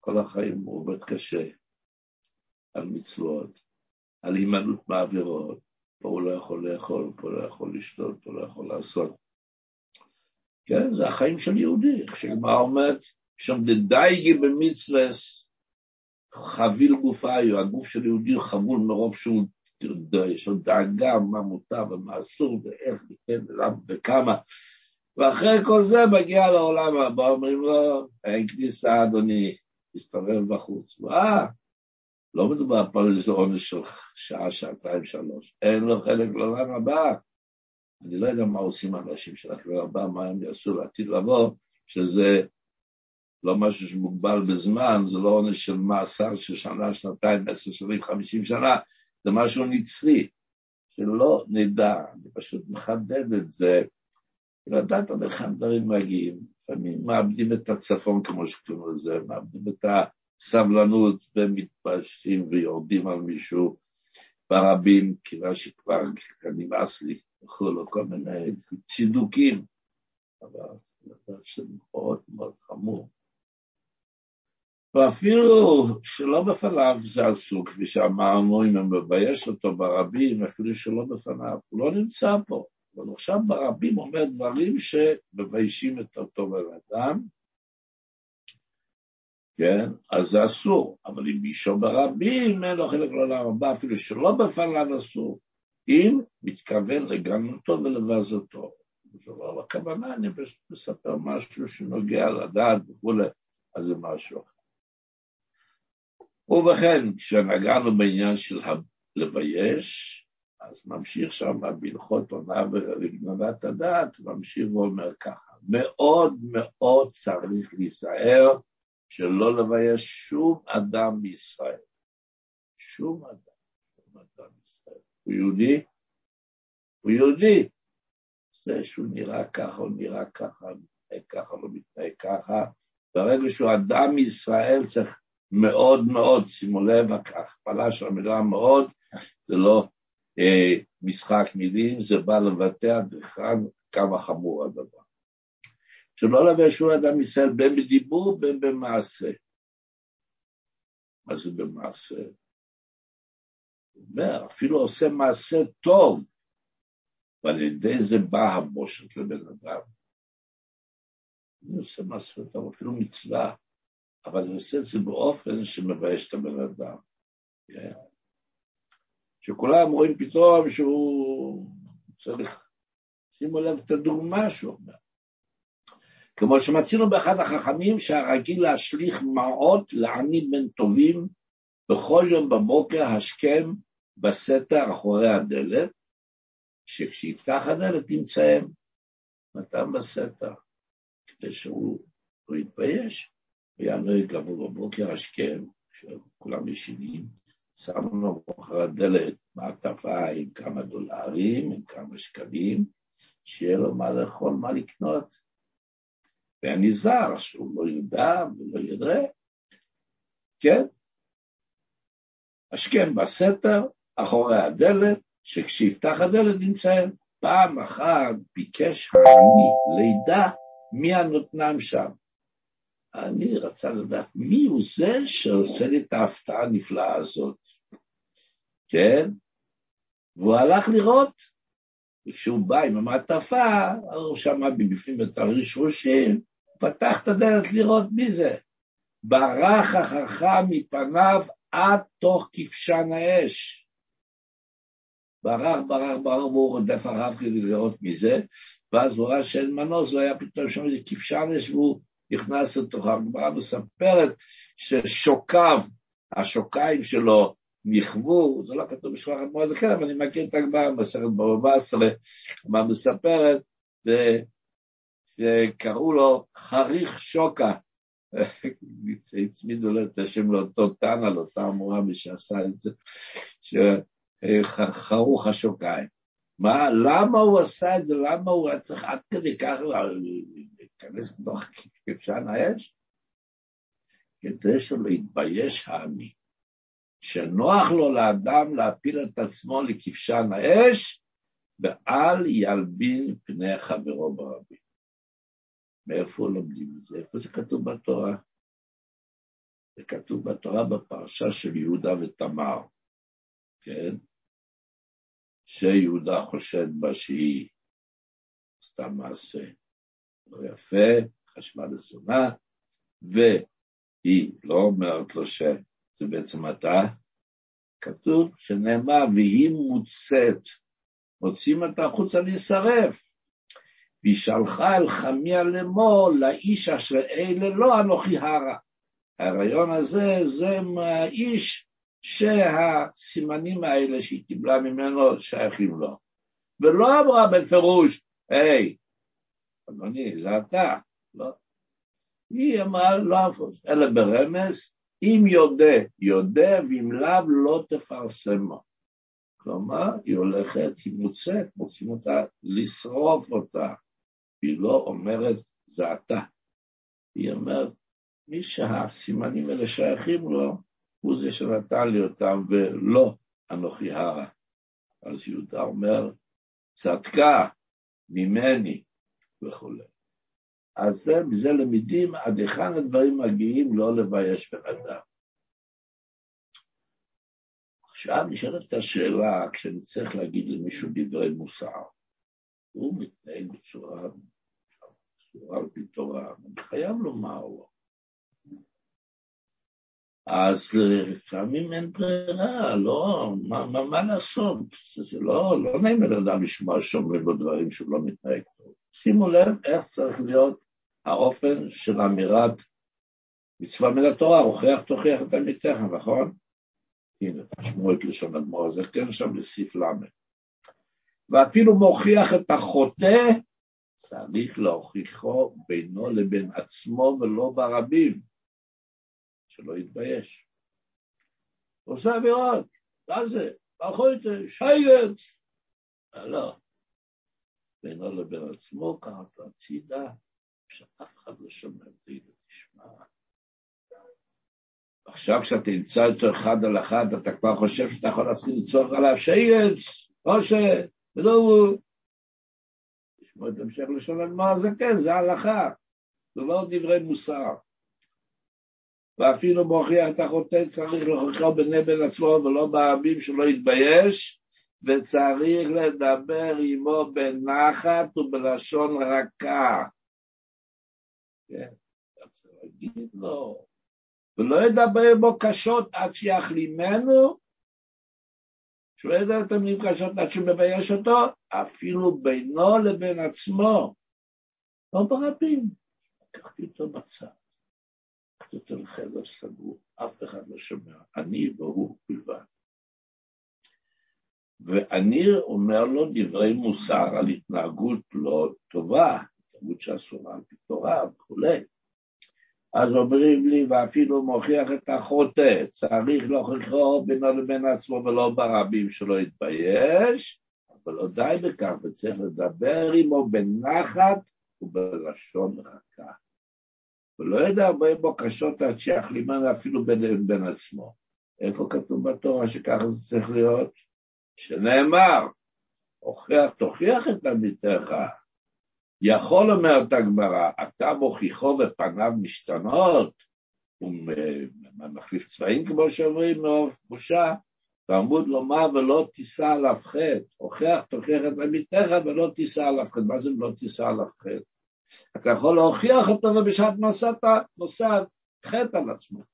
כל החיים הוא עובד קשה, על מצוות, על הימנעות מעבירות, פה הוא לא יכול לאכול, פה לא יכול לשתות, פה לא יכול לעשות. כן, זה החיים של יהודי, איך שהגמרא אומרת, שם דדייגי במצווס, חביל גופיו, הגוף של יהודי חבול מרוב שהוא, יש לו דאגה מה מותר ומה אסור ואיך וכן ולמה וכמה. ואחרי כל זה מגיע לעולם הבא, אומרים לו, אין כניסה אדוני, תסתובב בחוץ. אה, לא מדובר פה על איזה עונש של שעה, שעתיים, שלוש. אין לו חלק לעולם הבא. אני לא יודע מה עושים האנשים של החברה הבאה, מה הם יעשו לעתיד לבוא, שזה לא משהו שמוגבל בזמן, זה לא עונש של מאסר של שנה, שנתיים, עשר שנים, חמישים שנה, זה משהו נצחי, שלא נדע, אני פשוט מחדד את זה, לדעת עד היכן דברים מגיעים. לפעמים מאבדים את הצפון, כמו שקוראים לזה, מאבדים את הסבלנות ומתפשטים ויורדים על מישהו ברבים, כיוון שכבר נמאס לי, וכולו, כל מיני צידוקים, אבל זה מאוד מאוד חמור. ואפילו שלא בפניו זה אסור, כפי שאמרנו, אם הוא מבייש אותו ברבים, אפילו שלא בפניו, הוא לא נמצא פה. אבל עכשיו ברבים אומר דברים שמביישים את אותו בן אדם, כן? אז זה אסור, אבל אם מישהו ברבים אין לו חלק לעולם הבא, אפילו שלא בפניו אסור, אם מתכוון לגנותו ולבזותו. זה לא הכוונה, אני מספר משהו שנוגע לדעת וכולי, אז זה משהו אחר. ובכן, כשנגענו בעניין של לבייש, אז ממשיך שם בהלכות עונה וגנבת הדעת, ממשיך ואומר ככה, מאוד מאוד צריך להיזהר שלא לבייש שום אדם בישראל. שום אדם, שום אדם בישראל. הוא יהודי? הוא יהודי. זה שהוא נראה ככה, הוא נראה ככה, מתנהג ככה, לא מתנהג ככה. ברגע שהוא אדם מישראל צריך מאוד מאוד, שימו לב, ההכפלה של המילה מאוד, זה לא אה, משחק מילים, זה בא לבטא בכלל כמה חמור הדבר. שלא לבשו אדם ישראל בין בדיבור בין במעשה. מה זה במעשה? הוא אומר, אפילו עושה מעשה טוב, ועל ידי זה בא הבושת לבן אדם. אני עושה מעשה טוב, אפילו מצווה, אבל אני עושה את זה באופן שמבייש את הבן אדם. כן? שכולם רואים פתאום שהוא צריך, שימו לב את הדוגמה שהוא אומר. כמו שמצינו באחד החכמים שהרגיל להשליך מעות לעני בן טובים בכל יום בבוקר השכם בסתר אחורי הדלת, שכשיפתח הדלת ימצאם נתן בסתר, כדי שהוא לא יתבייש, ויענו יגבו בבוקר השכם, כשכולם ישנים, שמנו אחרי הדלת מעטפה עם כמה דולרים, עם כמה שקלים, שיהיה לו מה לאכול, מה לקנות. ואני זר, שהוא לא ידע ולא יראה, כן? השכם בסתר, אחורי הדלת, שכשיפתח הדלת נמצאים. פעם אחת ביקש העני לידע מי הנותנם שם. אני רצה לדעת מי הוא זה שעושה לי את ההפתעה הנפלאה הזאת, כן? והוא הלך לראות, וכשהוא בא עם המעטפה, הוא שמע מבפנים את הרשרושים, פתח את הדלת לראות מי זה. ברח החכם מפניו עד תוך כבשן האש. ברח, ברח, ברח, והוא רודף אחריו כדי לראות מי זה, ואז הוא ראה שאין מנוס, הוא היה פתאום שם איזה כבשן אש, והוא נכנס לתוך הגמרא מספרת ששוקיו, השוקיים שלו נכוו, זה לא כתוב בשבחת מועד אחר, אבל אני מכיר את הגמרא, מסכת בבא עשרה, הגמרא מספרת, שקראו לו חריך שוקה, הצמידו לו את השם לאותו תנא, לאותה אמורה מי שעשה את זה, שחרוך השוקיים. מה, למה הוא עשה את זה? למה הוא היה צריך עד כדי כך להיכנס לתוך כבשן האש? כדי שלא יתבייש העני, שנוח לו לאדם להפיל את עצמו לכבשן האש, ואל ילבין פני חברו ברבים. מאיפה לומדים את זה? איפה זה כתוב בתורה? זה כתוב בתורה בפרשה של יהודה ותמר, כן? שיהודה חושד בה שהיא עשתה מעשה לא יפה, חשבה לזונה, והיא לא אומרת לו שזה זה בעצם אתה. כתוב שנאמר, והיא מוצאת, מוצאים אותה החוצה להישרף. והיא שלחה אל חמיה לאמור, לאיש אשר אלה לא אנוכי הרע. ההריון הזה זה מהאיש שהסימנים האלה שהיא קיבלה ממנו שייכים לו. ולא אמרה בפירוש, היי, אדוני, זה אתה. לא. היא אמרה לא הפוס, אלא ברמז, אם יודע, יודע, ואם לאו לא תפרסמו. כלומר, היא הולכת, היא מוצאת, מוצאים אותה לשרוף אותה. היא לא אומרת, זה אתה. היא אומרת, מי שהסימנים האלה שייכים לו, הוא זה שנתן לי אותם, ולא אנוכי הרע. אז יהודה אומר, צדקה ממני וכולי. אז זה, מזה למדים עד היכן הדברים מגיעים לא לבייש בן אדם. עכשיו נשאלת השאלה, כשאני צריך להגיד למישהו דברי מוסר, הוא מתנהג בצורה, בצורה על פי תורה, אני חייב לומר לו. אז לפעמים אין ברירה, לא, מה, מה, מה לעשות? זה לא, לא נעים לבן אדם לשמוע שאומרים לו דברים שהוא לא מתנהג טוב. שימו לב איך צריך להיות האופן של אמירת מצווה מן התורה, הוכיח תוכיח את עמיתך, נכון? הנה, תשמעו את לשון אדמו"ר, זה כן שם לסעיף ל'. ואפילו מוכיח את החוטא, צריך להוכיחו בינו לבין עצמו ולא ברבים, שלא יתבייש. עושה אמירות, מה זה? מלכויתא, שייגת. לא. בינו לבין עצמו, קח אותו הצידה, שאף אחד לא שומע אותי ותשמע. עכשיו כשאתה נמצא אצל אחד על אחד, אתה כבר חושב שאתה יכול להתחיל לצורך עליו שייץ, משה, ודובו. לשמוע את המשך לשון הגמרא זה כן, זה הלכה, זה לא דברי מוסר. ואפילו מוכיח את החוטא צריך להוכיחו בני בן עצמו ולא בערבים שלא יתבייש, וצריך לדבר עמו בנחת ובלשון רכה. כן, צריך להגיד לו, ולא ידבר בו קשות עד שיחלימנו, שלא ידע את המילים קשות עד שהוא מבייש אותו, אפילו בינו לבין עצמו, לא ברבים. לקחתי אותו בצד, לקחתי אותו לחדר סגור, אף אחד לא שומע, אני והוא בלבד. ואני אומר לו דברי מוסר על התנהגות לא טובה, התנהגות שאסורה על פי תורה וכולי. אז אומרים לי, ואפילו מוכיח את החוטא, צריך להוכיחו בינו לבין עצמו ולא ברבים שלא יתבייש, אבל לא די בכך, וצריך לדבר עמו בנחת ובלשון רכה. ולא יודע הרבה בקשות עד שיחלימן אפילו בין, בין עצמו. איפה כתוב בתורה שככה זה צריך להיות? שנאמר, הוכיח, תוכיח את עמיתך, יכול, אומרת הגמרא, אתה מוכיחו ופניו משתנות, הוא מחליף צבעים כמו שאומרים מרוב בושה, תעמוד לומר ולא תישא עליו חטא, הוכיח תוכיח את עמיתך ולא תישא עליו חטא, מה זה לא תישא עליו חטא? אתה יכול להוכיח אותו ובשעת מעשה נושא חטא על עצמך,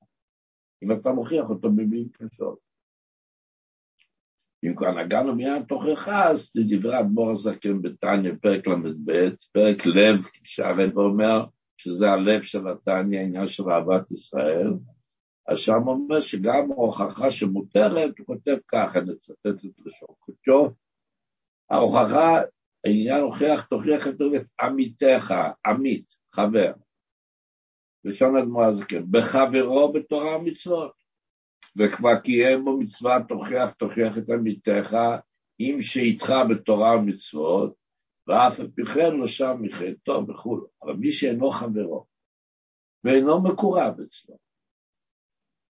אם אתה מוכיח אותו במילים קשות. אם כבר נגענו מיד תוכחה, אז דברי אדמו"ר הזקן בתניא, פרק ל"ב, פרק לב, שהרב אומר שזה הלב של התניא, העניין של אהבת ישראל, אז שם אומר שגם ההוכחה שמותרת, הוא כותב ככה, נצטט את לשון קודשו, ההוכחה, העניין הוכיח, תוכיח כתוב את עמיתך, עמית, חבר. לשון אדמו"ר הזקן, בחברו בתורה ומצוות. וכבר קיים בו מצווה תוכיח תוכיח את עמיתך, אם שאיתך בתורה ומצוות, ואף על פי כן לא שם מחטאו וכו'. אבל מי שאינו חברו ואינו מקורב אצלו,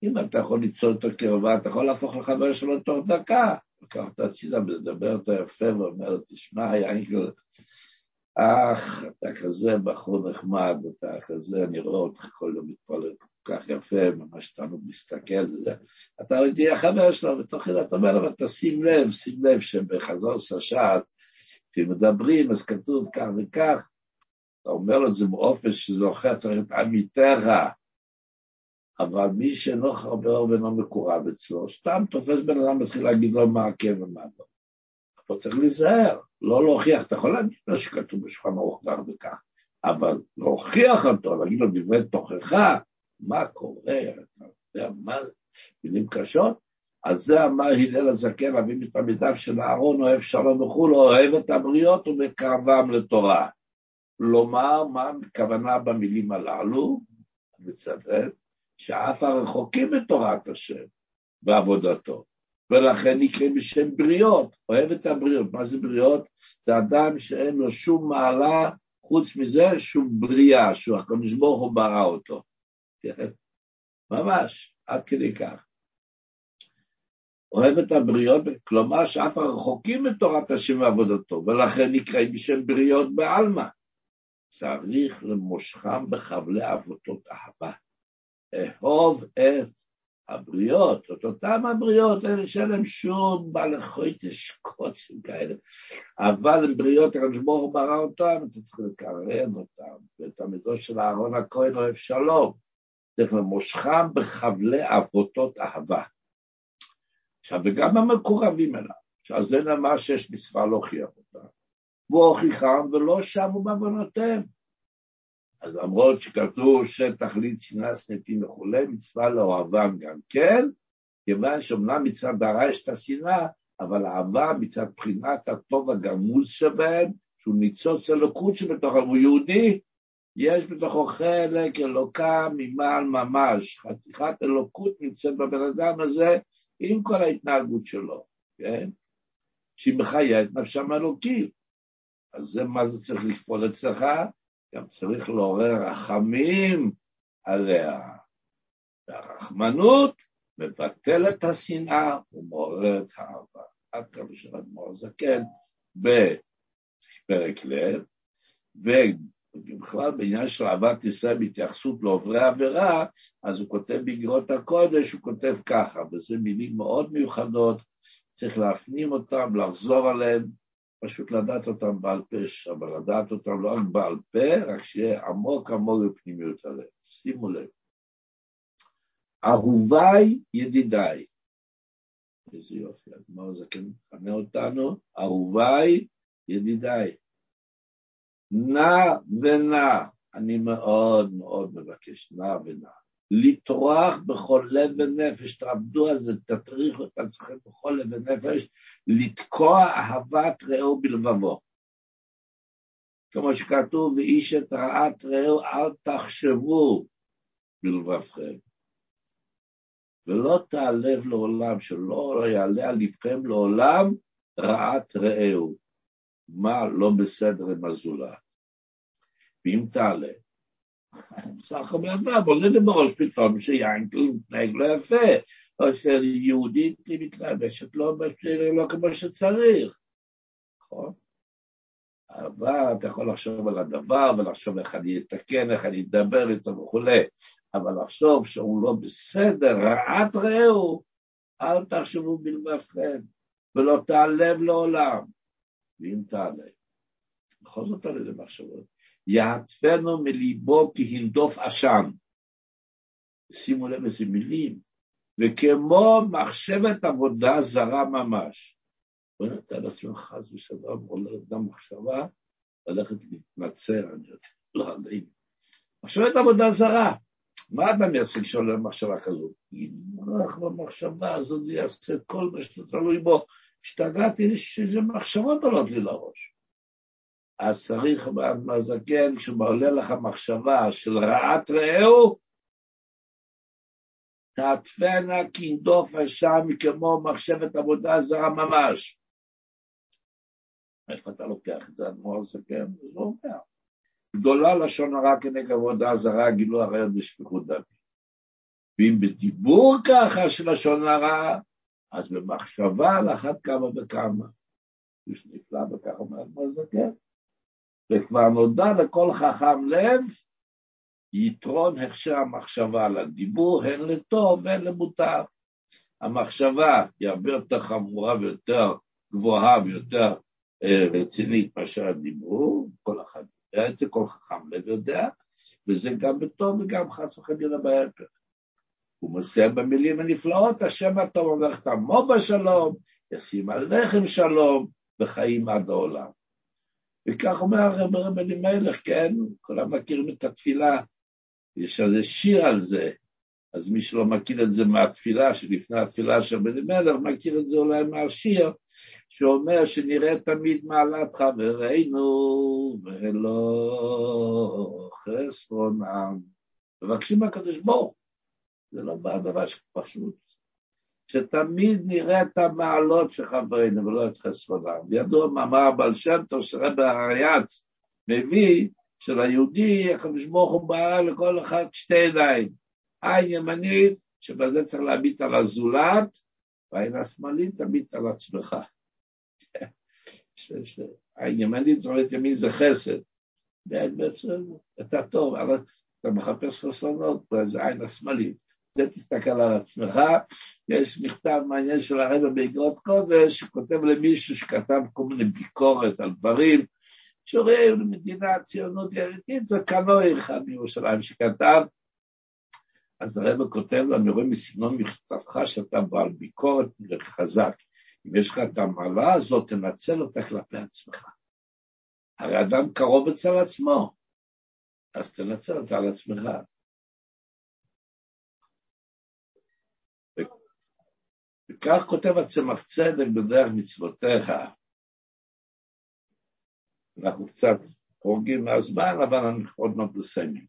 אם אתה יכול ליצור את הקרבה, אתה יכול להפוך לחבר שלו תוך דקה. לקח את הצידה ולדבר אותו יפה ואומר, תשמע, יענקל, אך, אתה כזה בחור נחמד, אתה כזה, אני רואה אותך כל יום מתפלל כך יפה, ממש להסתכל וזה. אתה תהיה חבר שלו, ותוך כדי אתה אומר לו, אבל תשים לב, שים לב שבחזור סש"ס, כשמדברים אז כתוב כך וכך, אתה אומר לו את זה באופן שזוכר, צריך את עמיתך. אבל מי שאינו חבר ואינו מקורב אצלו, סתם תופס בן אדם ומתחיל להגיד לו מה כן ומה לא. פה צריך להיזהר, לא להוכיח, אתה יכול להגיד לו שכתוב בשולחן ערוך כך וכך, אבל להוכיח אותו, להגיד לו דברי תוכחה, מה קורה, אתה יודע מה מילים קשות, אז זה אמר הלל הזקן, אבי מתלמידיו של אהרון, אוהב שלום וכולו, אוהב את הבריות ומקרבם לתורה. לומר מה הכוונה במילים הללו, מצטט, שאף הרחוקים מתורת השם בעבודתו, ולכן נקראים בשם בריות, אוהב את הבריות. מה זה בריות? זה אדם שאין לו שום מעלה, חוץ מזה שום בריאה, שהוא הקדוש ברוך הוא ברא אותו. כן? ממש, עד כדי כך. אוהב את הבריות, כלומר שאף הרחוקים מתורת השם ועבודתו, ולכן נקראים בשם בריות בעלמא. צריך למושכם בחבלי אבותות אהבה. אהוב את הבריות, את אותם הבריות, אלה שאין להם שום בעלי חויטש קוצים כאלה, אבל הם בריות, הקדוש ברוך ברא אותם, אתה צריך לקרן אותם, ואת המידות של אהרון הכהן אוהב שלום, צריך למושכם בחבלי אבותות אהבה. עכשיו, וגם המקורבים אליו, שעל זה נאמר שיש מצווה להוכיח אותם, והוא הוכיחם ולא שמו בעוונותיהם. אז למרות שכתוב שתכלית שנאה סנטים וכולי, מצווה לאוהבם גם כן, כיוון שאומנם מצד הרע יש את השנאה, אבל אהבה מצד בחינת הטוב הגמוז שבהם, שהוא ניצוץ אלוקות שבתוכו, הוא יהודי, יש בתוכו חלק אלוקה ממעל ממש, חתיכת אלוקות נמצאת בבן אדם הזה עם כל ההתנהגות שלו, כן? שהיא מחיה את נפשם האלוקי. אז זה מה זה צריך לפעול אצלך? גם צריך לעורר רחמים עליה. והרחמנות מבטל את השנאה ומעורר את האהבה. עד כמה של אדמו"ר זקן בפרק לב, ובכלל בעניין של אהבת ישראל בהתייחסות לעוברי עבירה, אז הוא כותב בגרות הקודש, הוא כותב ככה, וזה מילים מאוד מיוחדות, צריך להפנים אותם, לחזור עליהם, פשוט לדעת אותם בעל פה, אבל לדעת אותם לא רק בעל פה, רק שיהיה עמוק עמוק בפנימיות הלב. שימו לב. אהוביי ידידיי. איזה יופי, הגמר זה כן מכנה אותנו, אהוביי ידידיי. נע ונע, אני מאוד מאוד מבקש, נע ונע. לטרוח בכל לב ונפש, תעבדו על זה, תטריחו את עצמכם בכל לב ונפש, לתקוע אהבת רעהו בלבבו. כמו שכתוב, ואיש את רעת רעהו אל תחשבו בלבבכם. ולא תעלב לעולם, שלא יעלה על לבכם לעולם רעת רעהו. מה לא בסדר עם הזולת? ואם תעלה, בסך הכל אדם עולה בראש פתאום שיינקל מתנהג לא יפה, או שיהודית מתלבשת לא, לא כמו שצריך, נכון? אבל אתה יכול לחשוב על הדבר ולחשוב איך אני אתקן, איך אני אדבר איתו וכולי, אבל לחשוב שהוא לא בסדר, רעת רעהו, אל תחשבו בלבבכם, ולא תעלב לעולם, ואם תעלה. בכל זאת תעלה למחשבות. יעטפנו מליבו כהנדוף עשן. שימו לב איזה מילים, וכמו מחשבת עבודה זרה ממש. בוא נתן לעצמך חס ושלום, עולה אדם מחשבה, ללכת להתנצר, אני יודע, לא עלינו. מחשבת עבודה זרה. מה אתה מייצג שעולה מחשבה כזאת? אם הולך במחשבה הזאת, יעשה כל מה שאתה תלוי בו. השתגעתי שזה מחשבות עולות לי לראש. אז צריך מהזקן, כשעולה לך מחשבה של רעת רעהו, תעטפנה כנדוף השם כמו מחשבת עבודה זרה ממש. איפה אתה לוקח את זה, אדמו"ר הזקן? זה לא אומר. גדולה לשון הרע כנגד עבודה זרה, גילו הרי בשפיכות דמים. ואם בדיבור ככה של לשון הרע, אז במחשבה על אחת כמה וכמה. יש נפלא וככה אומר אדמו"ר הזקן. וכבר נודע לכל חכם לב יתרון הכשר המחשבה לדיבור, הן לטוב והן למוטב. המחשבה היא הרבה יותר חמורה ויותר גבוהה ויותר אה, רצינית מאשר הדיבור, כל אחד יודע את זה, כל חכם לב יודע, וזה גם בטוב וגם חס וחלילה בהפך. הוא מוסר במילים הנפלאות, השם הטוב הולך תמו בשלום, ישים עליכם שלום, וחיים עד העולם. וכך אומר הרב רב אלימלך, כן, כולם מכירים את התפילה, יש על זה שיר על זה, אז מי שלא מכיר את זה מהתפילה, שלפני התפילה של בן אלימלך, מכיר את זה אולי מהשיר, שאומר שנראה תמיד מעלת חברינו, ולא חסרונם. מבקשים מהקדוש ברוך זה לא בא דבר שפשוט. שתמיד נראה את המעלות של חברינו ולא את חסרונם. ידוע מאמר בעל שם טוב שרבי הרייץ מביא שליהודי הקדוש ברוך הוא בא לכל אחד שתי עיניים. עין ימנית, שבזה צריך להביט על הזולת, והעין השמאלית תביט על עצמך. עין ימנית זאת אומרת ימין זה חסד. אתה טוב, אבל אתה מחפש חסרונות, זה עין השמאלית. זה תסתכל על עצמך. יש מכתב מעניין של הרבא באגרות קודש, שכותב למישהו שכתב כל מיני ביקורת על דברים, שרואה למדינה ציונות יריתית, זה קנוי אחד מירושלים שכתב. אז הרבא כותב לו, אני רואה מסגנון מכתבך שאתה בעל ביקורת חזק. אם יש לך את המעלה הזאת, תנצל אותה כלפי עצמך. הרי אדם קרוב אצל עצמו, אז תנצל אותה על עצמך. וכך כותב הצמח צדק בדרך מצוותיך. אנחנו קצת חורגים מהזמן, אבל אנחנו עוד מעט מסיימים.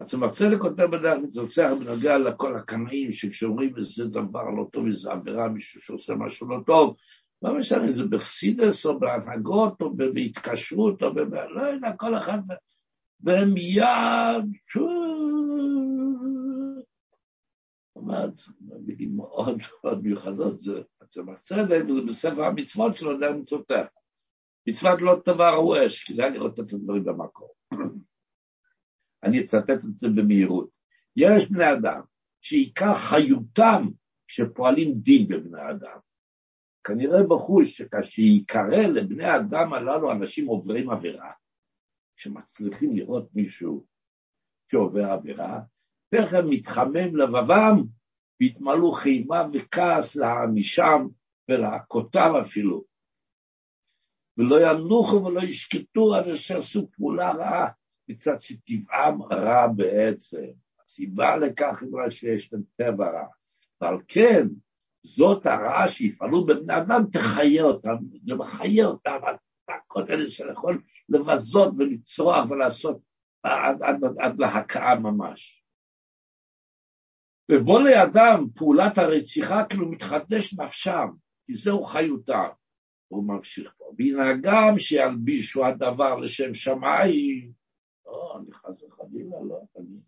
הצמח צדק כותב בדרך מצוותיך בנוגע לכל הקנאים שכשאומרים איזה דבר לא טוב, איזה עבירה, מישהו שעושה משהו לא טוב, לא משנה אם זה בחסידס או בהנהגות או בהתקשרות או ב... לא יודע, כל אחד, והם מיד, אומרת, מילים מאוד מאוד מיוחדות, זה הצמח צדק, וזה בספר המצוות שלו, זה מצוותך. מצוות לא טובה ראו אש, כדאי לראות את הדברים במקור. אני אצטט את זה במהירות. יש בני אדם שעיקר חיותם שפועלים דין בבני אדם. כנראה בחוש שכאשר ייקרא לבני אדם הללו אנשים עוברים עבירה, שמצליחים לראות מישהו שעובר עבירה, תכף מתחמם לבבם והתמלאו חימה וכעס להענישם ולהכותם אפילו. ולא ינוחו ולא ישקטו עד אשר עשו פעולה רעה, מצד שטבעם רע בעצם. הסיבה לכך היא שיש להם טבע רע. ועל כן, זאת הרעה שיפעלו בבני אדם, תחיה אותם, זה מחיה אותם, כל אלה שיכול לבזות ולצרוח ולעשות עד, עד, עד, עד להכאה ממש. ובוא לידם פעולת הרציחה כאילו מתחדש נפשם, כי זהו חיותם. הוא ממשיך פה. והנהגם שילבישו הדבר לשם שמיים, לא, אני חס וחלילה, לא, אני...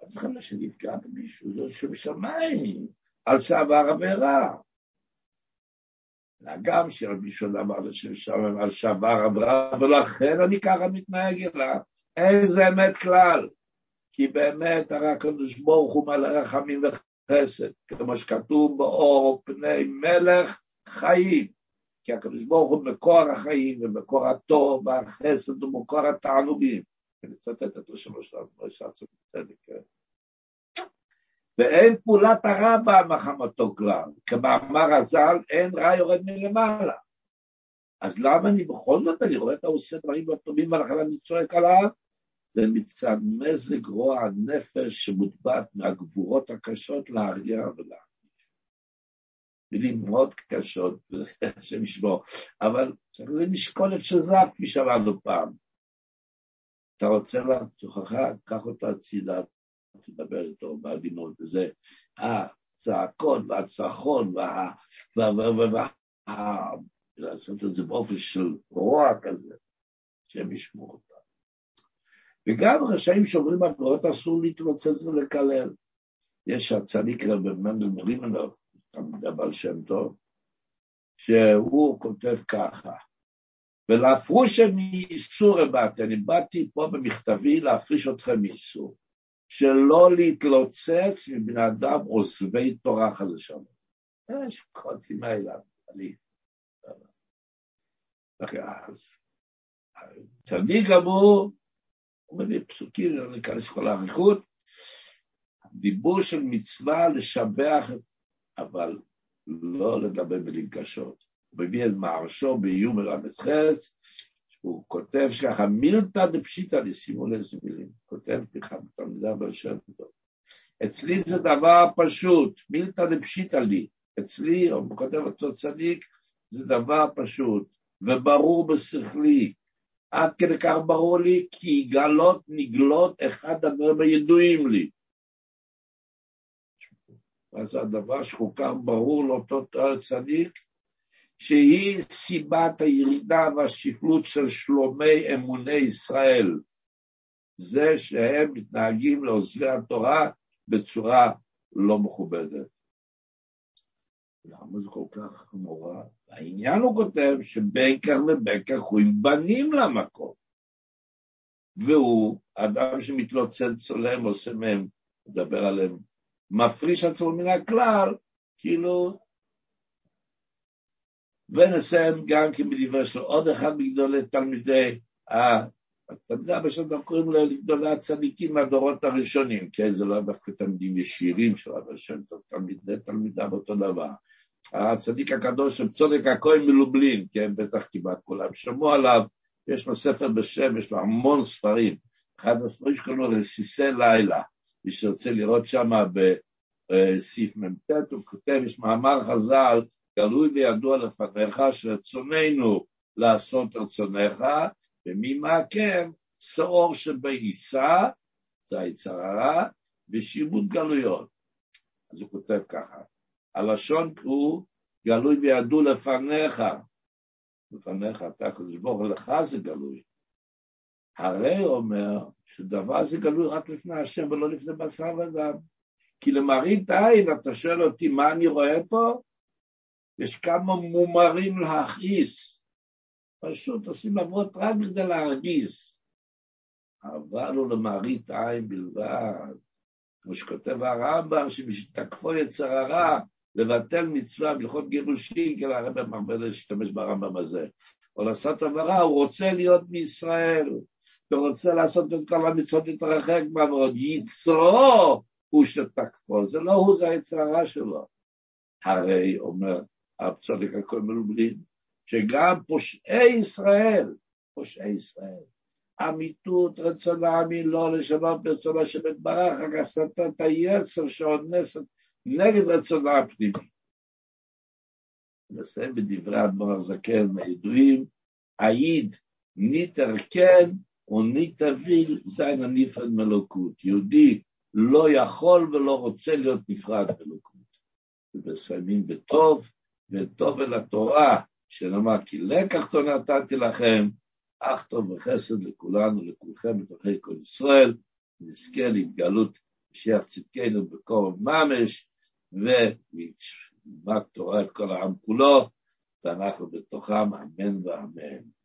חס וחלילה שנפגע במישהו, זה לשם שמיים, על שעבר עבירה. גם שילבישו דבר לשם שמיים, על שעבר עבירה, ולכן אני ככה מתנהג אליו. איזה אמת כלל. כי באמת הרי הקדוש ברוך הוא מלא רחמים וחסד, כמו שכתוב באור פני מלך חיים, כי הקדוש ברוך הוא מקור החיים ומקור הטוב והחסד ומקור התענוגים. אני מצטט את ראש שלנו, ראש צדק, כן. ואין פעולת הרע בה מחמתו כלל, כמאמר הז"ל, אין רע יורד מלמעלה. אז למה אני בכל זאת, אני רואה את העושה דברים לא טובים, ולכן אני צועק עליו? זה מצד מזג רוע הנפש שמוטבעת מהגבורות הקשות להרגיע ולהרגיש. מילים מאוד קשות, השם ישמור, אבל זה משקולת שזף, כפי שאמרנו פעם. אתה רוצה לתוכך, קח אותו הצידה, תדבר איתו בעדינות, וזה הצעקות והצרחות וה... לעשות את זה באופן של רוע כזה, השם ישמור. וגם רשעים שאומרים עבירות אסור להתרוצץ ולקלל. יש הצדיק רבי מנדל מרימנוב, הבעל שם טוב, שהוא כותב ככה, ולהפרושה מאיסור הבאתי, אני באתי פה במכתבי להפריש אתכם מאיסור, שלא להתלוצץ מבני אדם עוזבי תורה חזה שלום. יש קוצים האלה, אני... אז צדיק גמור, מביא פסוקים, לא ניכנס כל האריכות, דיבור של מצווה לשבח, אבל לא לדבר במילים קשות. הוא מביא את מערשו באיום ל"ח, הוא כותב ככה, מילתא דפשיטא, שימו לאיזה מילים, כותב ככה בתלמידה באשר טוב. אצלי זה דבר פשוט, מילתא דפשיטא לי, אצלי, הוא כותב אותו צדיק, זה דבר פשוט, וברור בשכלי. עד כדי כך ברור לי, כי יגלות נגלות אחד הדברים הידועים לי. אז הדבר שכל כך ברור לאותו צדיק, שהיא סיבת הירידה והשפלות של שלומי אמוני ישראל. זה שהם מתנהגים לעוזבי התורה בצורה לא מכובדת. למה זה כל כך נורא? העניין הוא כותב שבין כך ובין כך בנים למקום. והוא, אדם שמתלוצץ צולם, עושה מהם, מדבר עליהם, מפריש עצמו מן הכלל, כאילו, ונסיים גם כן בדברי של עוד אחד מגדולי תלמידי, תלמידי הבשלום קוראים לגדולי הצדיקים מהדורות הראשונים, כן, זה לא דווקא תלמידים ישירים של אבא טוב, תלמידי תלמידיו אותו דבר. הצדיק הקדוש של צודק הכהן מלובלין, כן, בטח כמעט כולם שמעו עליו, יש לו ספר בשם, יש לו המון ספרים. אחד הספרים שקוראים לו רסיסי לילה, מי שרוצה לראות שם בסעיף מ"ט, הוא כותב, יש מאמר חז"ל, גלוי וידוע לפניך שרצוננו לעשות רצונך, וממעקר שאור שבעיסה, זה היצר הרע, ושיבוד גלויות. אז הוא כותב ככה, הלשון הוא גלוי וידעו לפניך, לפניך, אתה הקדוש ברוך לך זה גלוי. הרי אומר שדבר זה גלוי רק לפני השם ולא לפני בשר ודם. כי למראית עין, אתה שואל אותי מה אני רואה פה? יש כמה מומרים להכעיס. פשוט עושים עבוד רק כדי להרגיז. אבל הוא למראית עין בלבד. כמו שכותב הרמב"ם, שמשתקפו יצר הרע, לבטל מצווה בהלכות גירושין, כי הרב מרבה להשתמש ברמב"ם הזה. או לעשות עברה, הוא רוצה להיות בישראל, ורוצה לעשות את כל המצוות להתרחק מהמאוד. יצרו הוא שתקפו, זה לא הוא, זה היצרה שלו. הרי, אומר הצדיק הכל מלובלין, שגם פושעי ישראל, פושעי ישראל, אמיתות רצונם היא לא לשנות ברצונו של בית ברח, רק את היצר שאונסת נגד רצונה הפנימי. נסיים בדברי אדמו"ר הזקן הידועים, העיד ניתר כן וניתר ויל זין הנפרד מלוקות. יהודי לא יכול ולא רוצה להיות נפרד מלוקות. ומסיימים בטוב, וטוב אל התורה, שנאמר כי לקח תו נתתי לכם, אך טוב וחסד לכולנו, לכולכם, בתוכי כל ישראל, נזכה להתגלות משיח צדקנו בקור ממש, ולימד תורה את כל העם כולו, ואנחנו בתוכם, אמן ואמן.